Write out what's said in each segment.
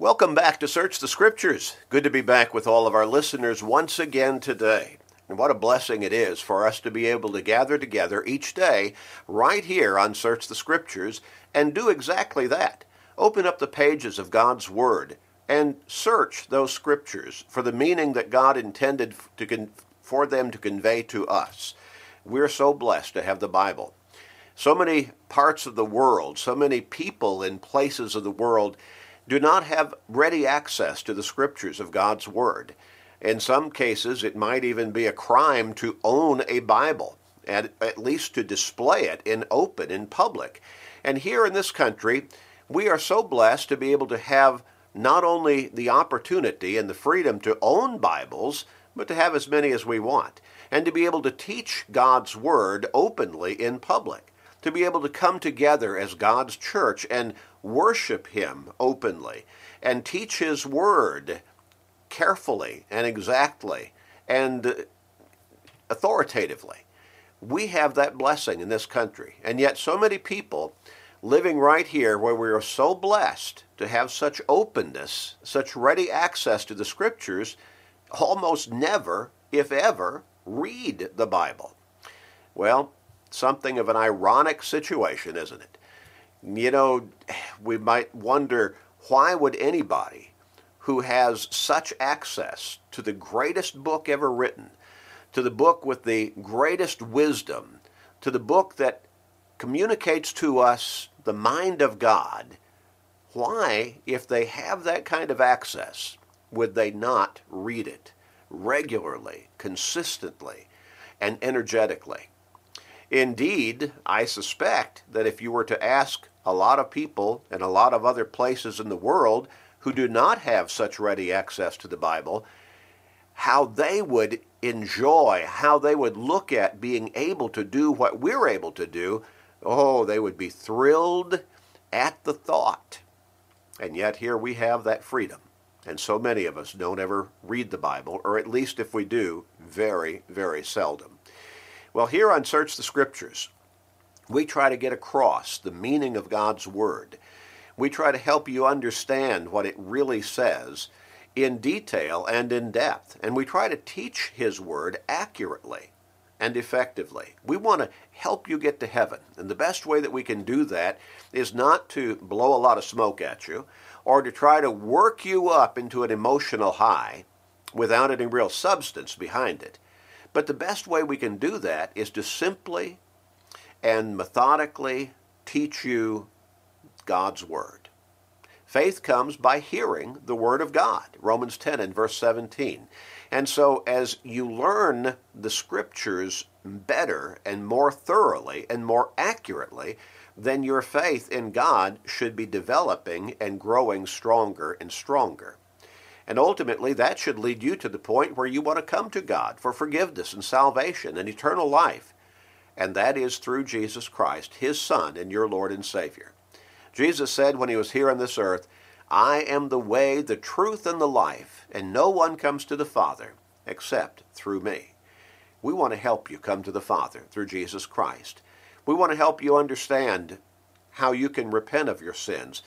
Welcome back to Search the Scriptures. Good to be back with all of our listeners once again today. And what a blessing it is for us to be able to gather together each day right here on Search the Scriptures and do exactly that. Open up the pages of God's Word and search those Scriptures for the meaning that God intended to for them to convey to us. We're so blessed to have the Bible. So many parts of the world, so many people in places of the world do not have ready access to the scriptures of God's Word. In some cases, it might even be a crime to own a Bible, and at least to display it in open, in public. And here in this country, we are so blessed to be able to have not only the opportunity and the freedom to own Bibles, but to have as many as we want, and to be able to teach God's Word openly in public, to be able to come together as God's church and worship Him openly and teach His Word carefully and exactly and authoritatively. We have that blessing in this country. And yet, so many people living right here where we are so blessed to have such openness, such ready access to the Scriptures, almost never, if ever, read the Bible. Well, something of an ironic situation, isn't it? you know, we might wonder why would anybody who has such access to the greatest book ever written, to the book with the greatest wisdom, to the book that communicates to us the mind of God, why, if they have that kind of access, would they not read it regularly, consistently, and energetically? Indeed, I suspect that if you were to ask a lot of people in a lot of other places in the world who do not have such ready access to the Bible, how they would enjoy, how they would look at being able to do what we're able to do. Oh, they would be thrilled at the thought. And yet here we have that freedom. And so many of us don't ever read the Bible, or at least if we do, very, very seldom. Well, here on Search the Scriptures, we try to get across the meaning of God's Word. We try to help you understand what it really says in detail and in depth. And we try to teach His Word accurately and effectively. We want to help you get to heaven. And the best way that we can do that is not to blow a lot of smoke at you or to try to work you up into an emotional high without any real substance behind it. But the best way we can do that is to simply and methodically teach you God's Word. Faith comes by hearing the Word of God, Romans 10 and verse 17. And so, as you learn the Scriptures better and more thoroughly and more accurately, then your faith in God should be developing and growing stronger and stronger. And ultimately, that should lead you to the point where you want to come to God for forgiveness and salvation and eternal life and that is through Jesus Christ, his Son and your Lord and Savior. Jesus said when he was here on this earth, I am the way, the truth, and the life, and no one comes to the Father except through me. We want to help you come to the Father through Jesus Christ. We want to help you understand how you can repent of your sins,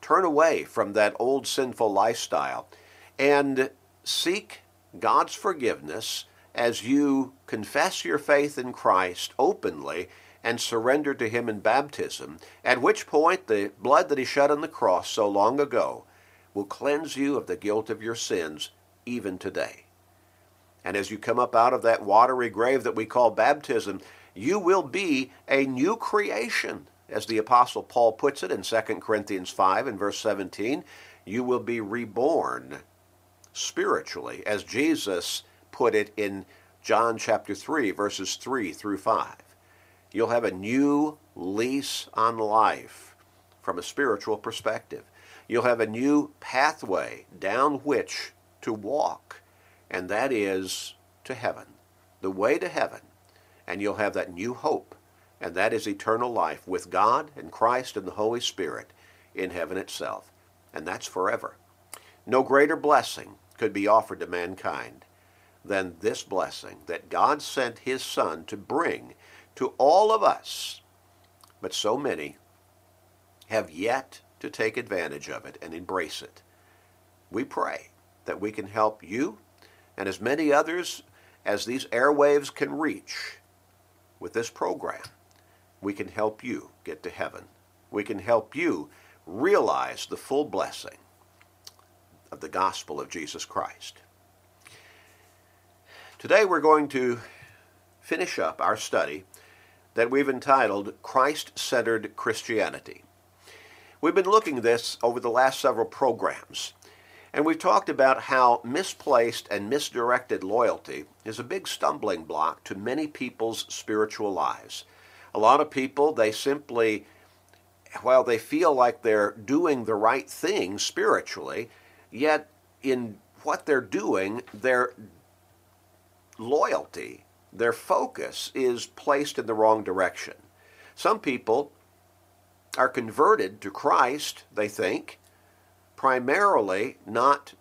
turn away from that old sinful lifestyle, and seek God's forgiveness as you confess your faith in Christ openly and surrender to Him in baptism, at which point the blood that He shed on the cross so long ago will cleanse you of the guilt of your sins even today. And as you come up out of that watery grave that we call baptism, you will be a new creation. As the Apostle Paul puts it in 2 Corinthians 5 and verse 17, you will be reborn spiritually, as Jesus put it in John chapter 3, verses 3 through 5. You'll have a new lease on life from a spiritual perspective. You'll have a new pathway down which to walk, and that is to heaven, the way to heaven. And you'll have that new hope, and that is eternal life with God and Christ and the Holy Spirit in heaven itself. And that's forever. No greater blessing could be offered to mankind than this blessing that God sent his Son to bring to all of us. But so many have yet to take advantage of it and embrace it. we pray that we can help you and as many others as these airwaves can reach with this program. We can help you get to heaven. We can help you realize the full blessing of the gospel of Jesus Christ. Today we're going to finish up our study that we've entitled Christ Centered Christianity. We've been looking at this over the last several programs, and we've talked about how misplaced and misdirected loyalty is a big stumbling block to many people's spiritual lives. A lot of people, they simply, while they feel like they're doing the right thing spiritually, yet in what they're doing, their loyalty, their focus is placed in the wrong direction. Some people are converted to Christ, they think, primarily not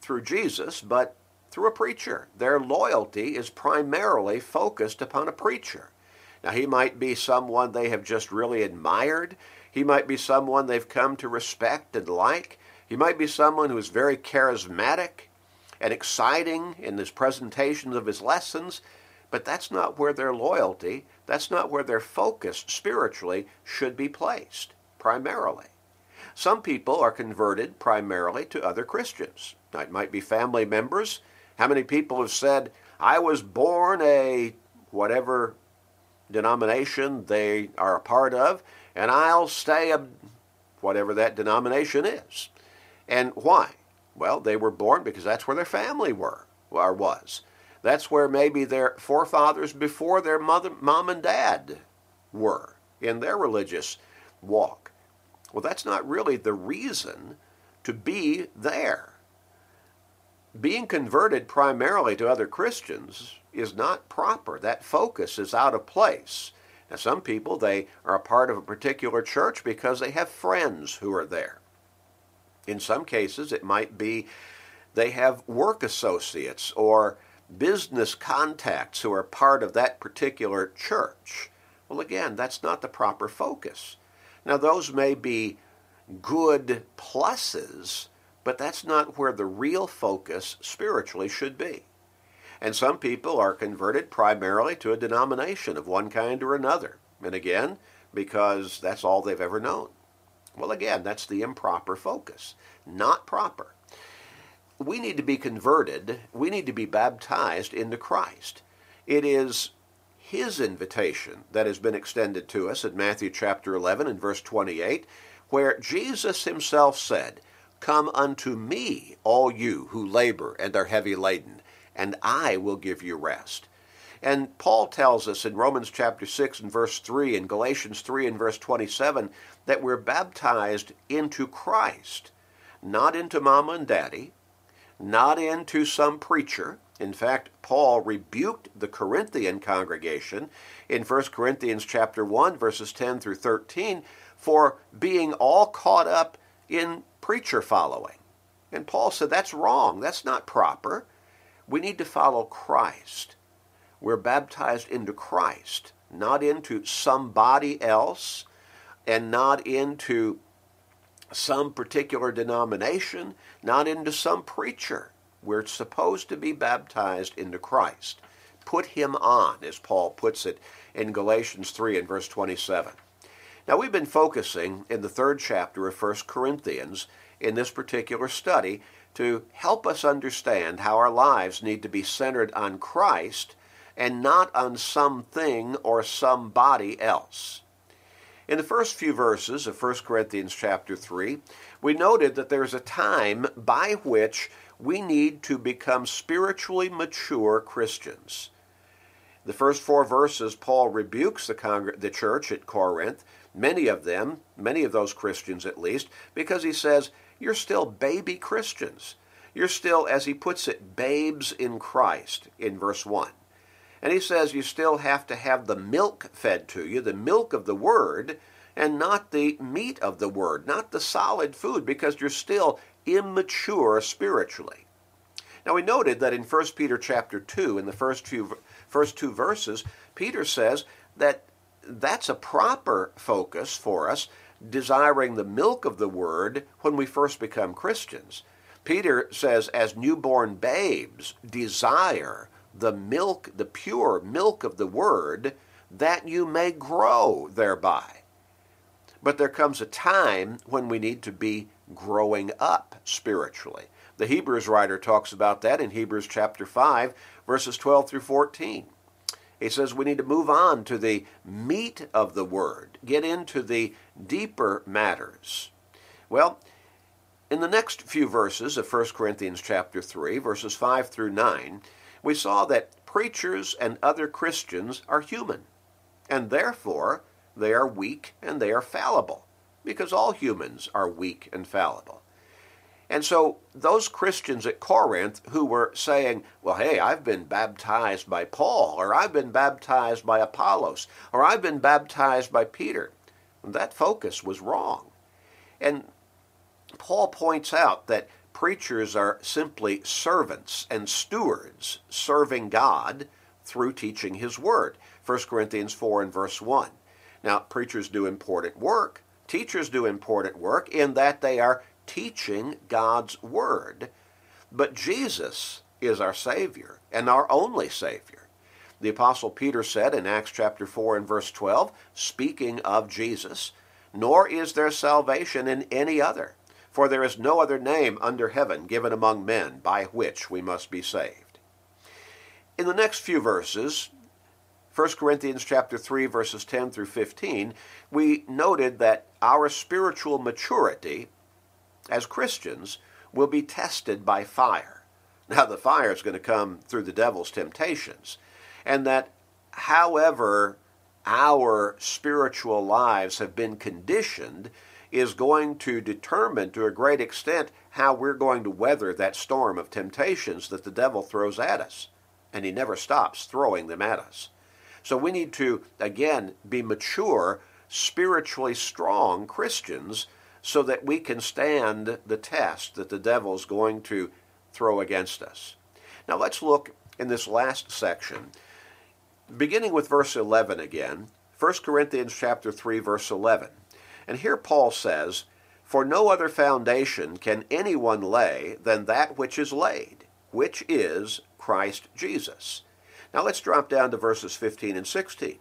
through Jesus, but through a preacher. Their loyalty is primarily focused upon a preacher. Now, he might be someone they have just really admired. He might be someone they've come to respect and like. He might be someone who is very charismatic and exciting in his presentations of his lessons, but that's not where their loyalty, that's not where their focus spiritually should be placed, primarily. Some people are converted primarily to other Christians. Now, it might be family members. How many people have said, I was born a whatever denomination they are a part of, and I'll stay a whatever that denomination is. And why? Well, they were born because that's where their family were or was. That's where maybe their forefathers before their mother, mom and dad were in their religious walk. Well, that's not really the reason to be there. Being converted primarily to other Christians is not proper. That focus is out of place. Now, some people, they are a part of a particular church because they have friends who are there. In some cases, it might be they have work associates or business contacts who are part of that particular church. Well, again, that's not the proper focus. Now, those may be good pluses, but that's not where the real focus spiritually should be. And some people are converted primarily to a denomination of one kind or another. And again, because that's all they've ever known. Well, again, that's the improper focus. Not proper. We need to be converted. We need to be baptized into Christ. It is his invitation that has been extended to us in Matthew chapter 11 and verse 28, where Jesus himself said, Come unto me, all you who labor and are heavy laden, and I will give you rest. And Paul tells us in Romans chapter 6 and verse 3 and Galatians 3 and verse 27 that we're baptized into Christ, not into mama and daddy, not into some preacher. In fact, Paul rebuked the Corinthian congregation in 1 Corinthians chapter 1 verses 10 through 13 for being all caught up in preacher following. And Paul said that's wrong. That's not proper. We need to follow Christ. We're baptized into Christ, not into somebody else, and not into some particular denomination, not into some preacher. We're supposed to be baptized into Christ. Put him on, as Paul puts it in Galatians 3 and verse 27. Now, we've been focusing in the third chapter of 1 Corinthians in this particular study to help us understand how our lives need to be centered on Christ and not on something or somebody else. In the first few verses of 1 Corinthians chapter 3, we noted that there is a time by which we need to become spiritually mature Christians. The first four verses, Paul rebukes the, the church at Corinth, many of them, many of those Christians at least, because he says, You're still baby Christians. You're still, as he puts it, babes in Christ in verse 1. And he says you still have to have the milk fed to you, the milk of the word, and not the meat of the word, not the solid food, because you're still immature spiritually. Now we noted that in 1 Peter chapter 2, in the first few first two verses, Peter says that that's a proper focus for us, desiring the milk of the word when we first become Christians. Peter says, as newborn babes, desire the milk, the pure milk of the word, that you may grow thereby. But there comes a time when we need to be growing up spiritually. The Hebrews writer talks about that in Hebrews chapter 5, verses 12 through 14. He says we need to move on to the meat of the word, get into the deeper matters. Well, in the next few verses of 1 Corinthians chapter 3, verses 5 through 9, we saw that preachers and other Christians are human, and therefore they are weak and they are fallible, because all humans are weak and fallible. And so those Christians at Corinth who were saying, well, hey, I've been baptized by Paul, or I've been baptized by Apollos, or I've been baptized by Peter, that focus was wrong. And Paul points out that preachers are simply servants and stewards serving God through teaching his word. 1 Corinthians 4 and verse 1. Now, preachers do important work. Teachers do important work in that they are teaching God's Word. But Jesus is our Savior and our only Savior. The Apostle Peter said in Acts chapter 4 and verse 12, speaking of Jesus, Nor is there salvation in any other, for there is no other name under heaven given among men by which we must be saved. In the next few verses, 1 Corinthians chapter 3 verses 10 through 15, we noted that our spiritual maturity as Christians will be tested by fire. Now, the fire is going to come through the devil's temptations. And that, however, our spiritual lives have been conditioned, is going to determine to a great extent how we're going to weather that storm of temptations that the devil throws at us. And he never stops throwing them at us. So we need to, again, be mature, spiritually strong Christians so that we can stand the test that the devil's going to throw against us. Now let's look in this last section, beginning with verse 11 again, 1 Corinthians chapter 3 verse 11. And here Paul says, "For no other foundation can anyone lay than that which is laid, which is Christ Jesus." Now let's drop down to verses 15 and 16.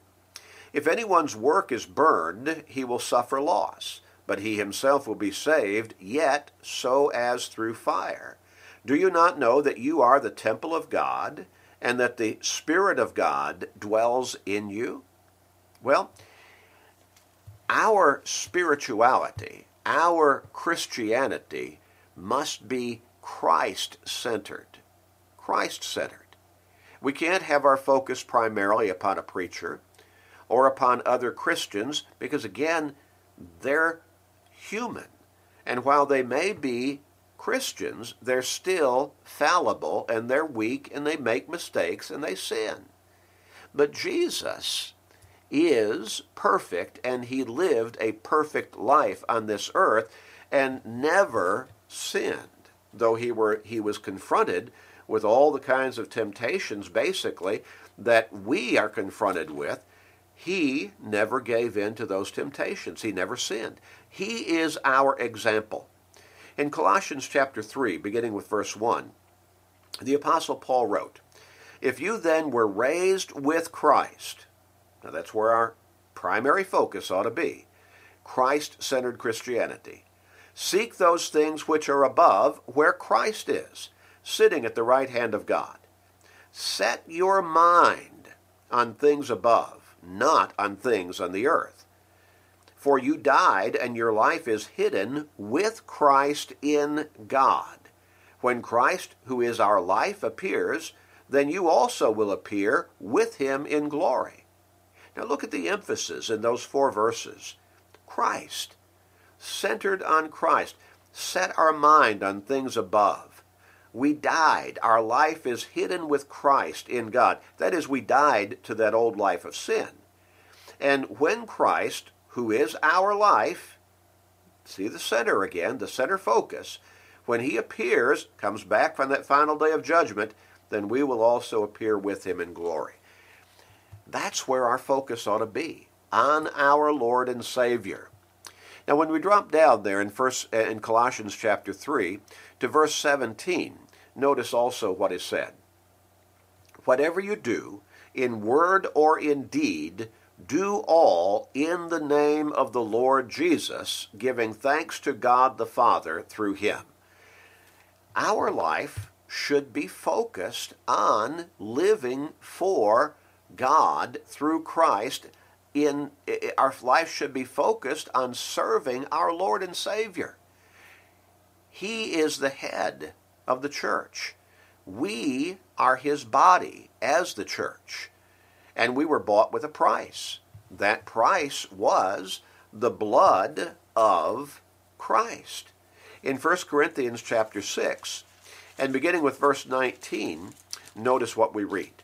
If anyone's work is burned, he will suffer loss but he himself will be saved, yet so as through fire. Do you not know that you are the temple of God, and that the Spirit of God dwells in you? Well, our spirituality, our Christianity, must be Christ centered. Christ centered. We can't have our focus primarily upon a preacher or upon other Christians because, again, they're human. And while they may be Christians, they're still fallible and they're weak and they make mistakes and they sin. But Jesus is perfect and he lived a perfect life on this earth and never sinned, though he were he was confronted with all the kinds of temptations basically that we are confronted with. He never gave in to those temptations. He never sinned. He is our example. In Colossians chapter 3, beginning with verse 1, the Apostle Paul wrote, If you then were raised with Christ, now that's where our primary focus ought to be Christ centered Christianity. Seek those things which are above, where Christ is, sitting at the right hand of God. Set your mind on things above, not on things on the earth. For you died, and your life is hidden with Christ in God. When Christ, who is our life, appears, then you also will appear with him in glory. Now look at the emphasis in those four verses. Christ, centered on Christ. Set our mind on things above. We died. Our life is hidden with Christ in God. That is, we died to that old life of sin. And when Christ, who is our life, see the center again, the center focus, when he appears, comes back from that final day of judgment, then we will also appear with him in glory. That's where our focus ought to be, on our Lord and Savior. Now, when we drop down there in, first, uh, in Colossians chapter 3 to verse 17, notice also what is said. Whatever you do, in word or in deed, do all in the name of the Lord Jesus, giving thanks to God the Father through him. Our life should be focused on living for God through Christ. In our life should be focused on serving our Lord and Savior. He is the head of the church. We are his body as the church. And we were bought with a price. That price was the blood of Christ. In 1 Corinthians chapter 6, and beginning with verse 19, notice what we read.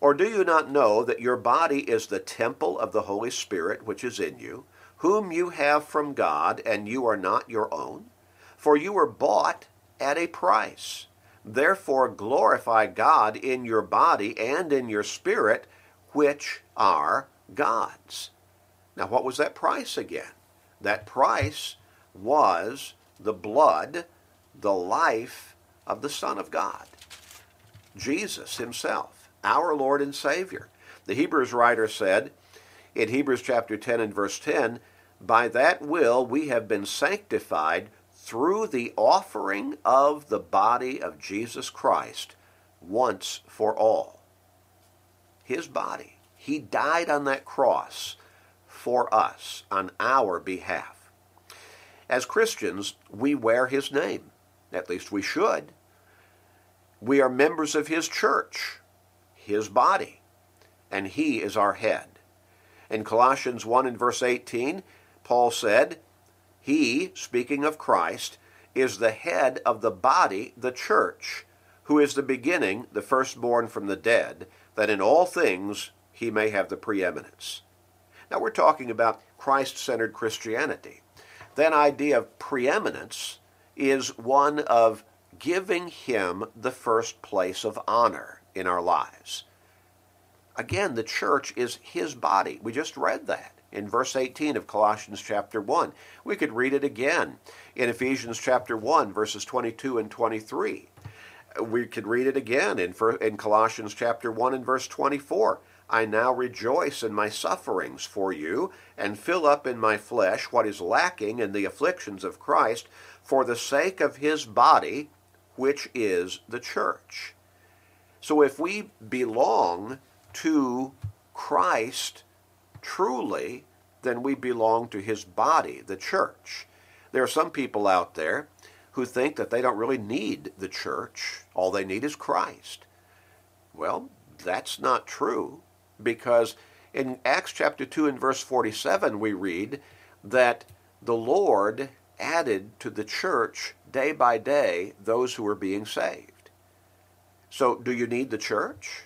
Or do you not know that your body is the temple of the Holy Spirit which is in you, whom you have from God, and you are not your own? For you were bought at a price. Therefore glorify God in your body and in your spirit, which are God's. Now, what was that price again? That price was the blood, the life of the Son of God, Jesus himself, our Lord and Savior. The Hebrews writer said in Hebrews chapter 10 and verse 10, By that will we have been sanctified through the offering of the body of Jesus Christ once for all. His body. He died on that cross for us on our behalf. As Christians, we wear his name. At least we should. We are members of his church, his body, and he is our head. In Colossians 1 and verse 18, Paul said, He, speaking of Christ, is the head of the body, the church, who is the beginning, the firstborn from the dead, that in all things he may have the preeminence. Now we're talking about Christ centered Christianity. That idea of preeminence is one of giving him the first place of honor in our lives. Again, the church is his body. We just read that in verse 18 of Colossians chapter 1. We could read it again in Ephesians chapter 1, verses 22 and 23. We could read it again in, in Colossians chapter 1 and verse 24. I now rejoice in my sufferings for you, and fill up in my flesh what is lacking in the afflictions of Christ, for the sake of his body, which is the church. So if we belong to Christ truly, then we belong to his body, the church. There are some people out there who think that they don't really need the church. All they need is Christ. Well, that's not true because in Acts chapter 2 and verse 47 we read that the Lord added to the church day by day those who were being saved. So, do you need the church?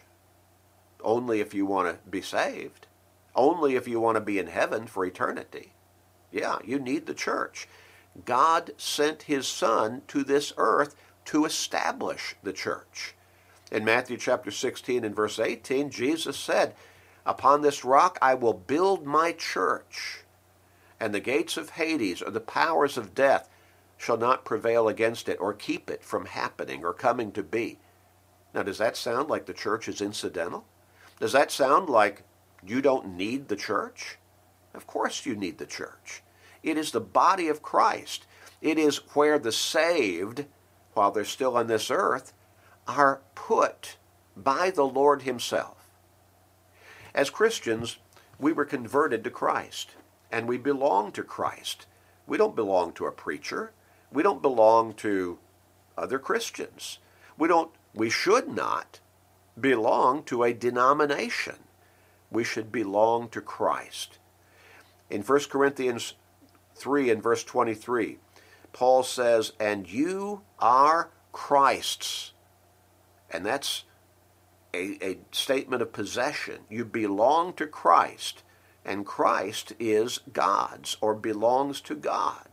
Only if you want to be saved. Only if you want to be in heaven for eternity. Yeah, you need the church. God sent his Son to this earth to establish the church. In Matthew chapter 16 and verse 18, Jesus said, Upon this rock I will build my church, and the gates of Hades or the powers of death shall not prevail against it or keep it from happening or coming to be. Now, does that sound like the church is incidental? Does that sound like you don't need the church? Of course you need the church. It is the body of Christ. It is where the saved, while they're still on this earth, are put by the Lord Himself. As Christians, we were converted to Christ, and we belong to Christ. We don't belong to a preacher. We don't belong to other Christians. We don't we should not belong to a denomination. We should belong to Christ. In 1 Corinthians 3 and verse 23, Paul says, "And you are Christ's." And that's a, a statement of possession. You belong to Christ, and Christ is God's or belongs to God.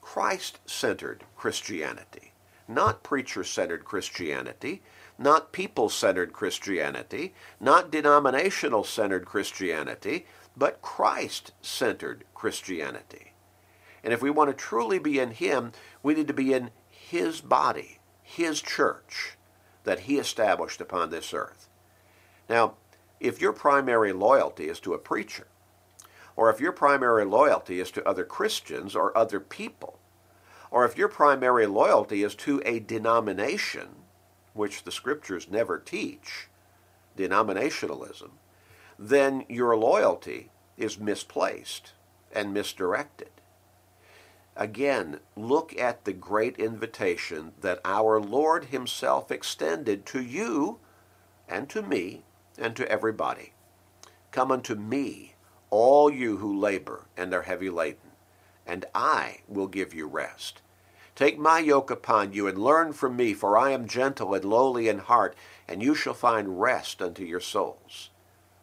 Christ centered Christianity, not preacher centered Christianity, not people centered Christianity, not denominational centered Christianity, but Christ-centered Christianity. And if we want to truly be in him, we need to be in his body, his church that he established upon this earth. Now, if your primary loyalty is to a preacher, or if your primary loyalty is to other Christians or other people, or if your primary loyalty is to a denomination, which the scriptures never teach, denominationalism, then your loyalty is misplaced and misdirected. Again, look at the great invitation that our Lord Himself extended to you and to me and to everybody. Come unto me, all you who labor and are heavy laden, and I will give you rest. Take my yoke upon you and learn from me, for I am gentle and lowly in heart, and you shall find rest unto your souls.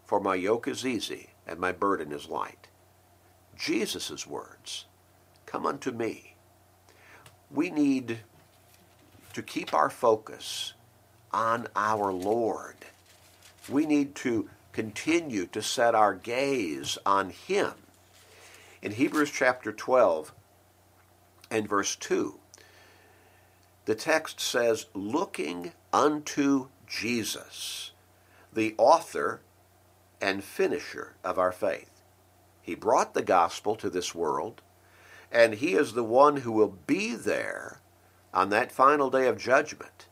For my yoke is easy and my burden is light. Jesus' words, come unto me. We need to keep our focus on our Lord. We need to continue to set our gaze on Him. In Hebrews chapter 12 and verse 2, the text says, looking unto Jesus, the author and finisher of our faith. He brought the gospel to this world, and he is the one who will be there on that final day of judgment,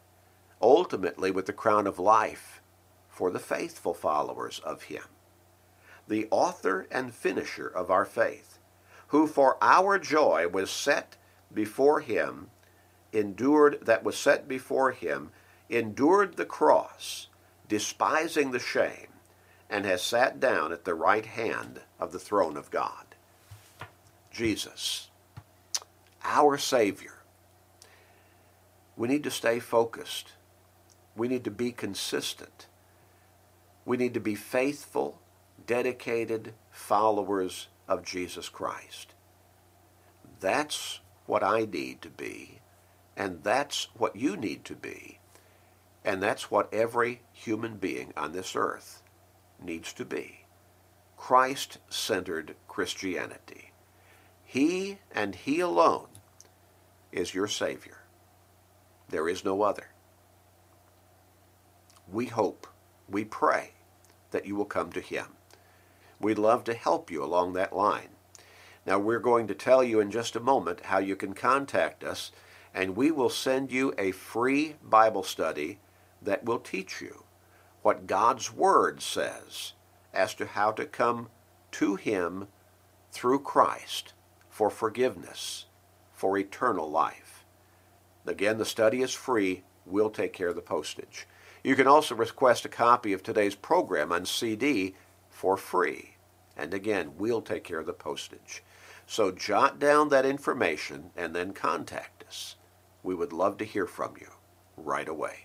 ultimately with the crown of life for the faithful followers of him. The author and finisher of our faith, who for our joy was set before him endured that was set before him, endured the cross, despising the shame, and has sat down at the right hand of the throne of God. Jesus, our Savior. We need to stay focused. We need to be consistent. We need to be faithful, dedicated followers of Jesus Christ. That's what I need to be. And that's what you need to be. And that's what every human being on this earth needs to be. Christ-centered Christianity. He and He alone is your Savior. There is no other. We hope, we pray that you will come to Him. We'd love to help you along that line. Now, we're going to tell you in just a moment how you can contact us and we will send you a free Bible study that will teach you what God's Word says as to how to come to Him through Christ for forgiveness, for eternal life. Again, the study is free. We'll take care of the postage. You can also request a copy of today's program on CD for free. And again, we'll take care of the postage. So jot down that information and then contact us. We would love to hear from you right away.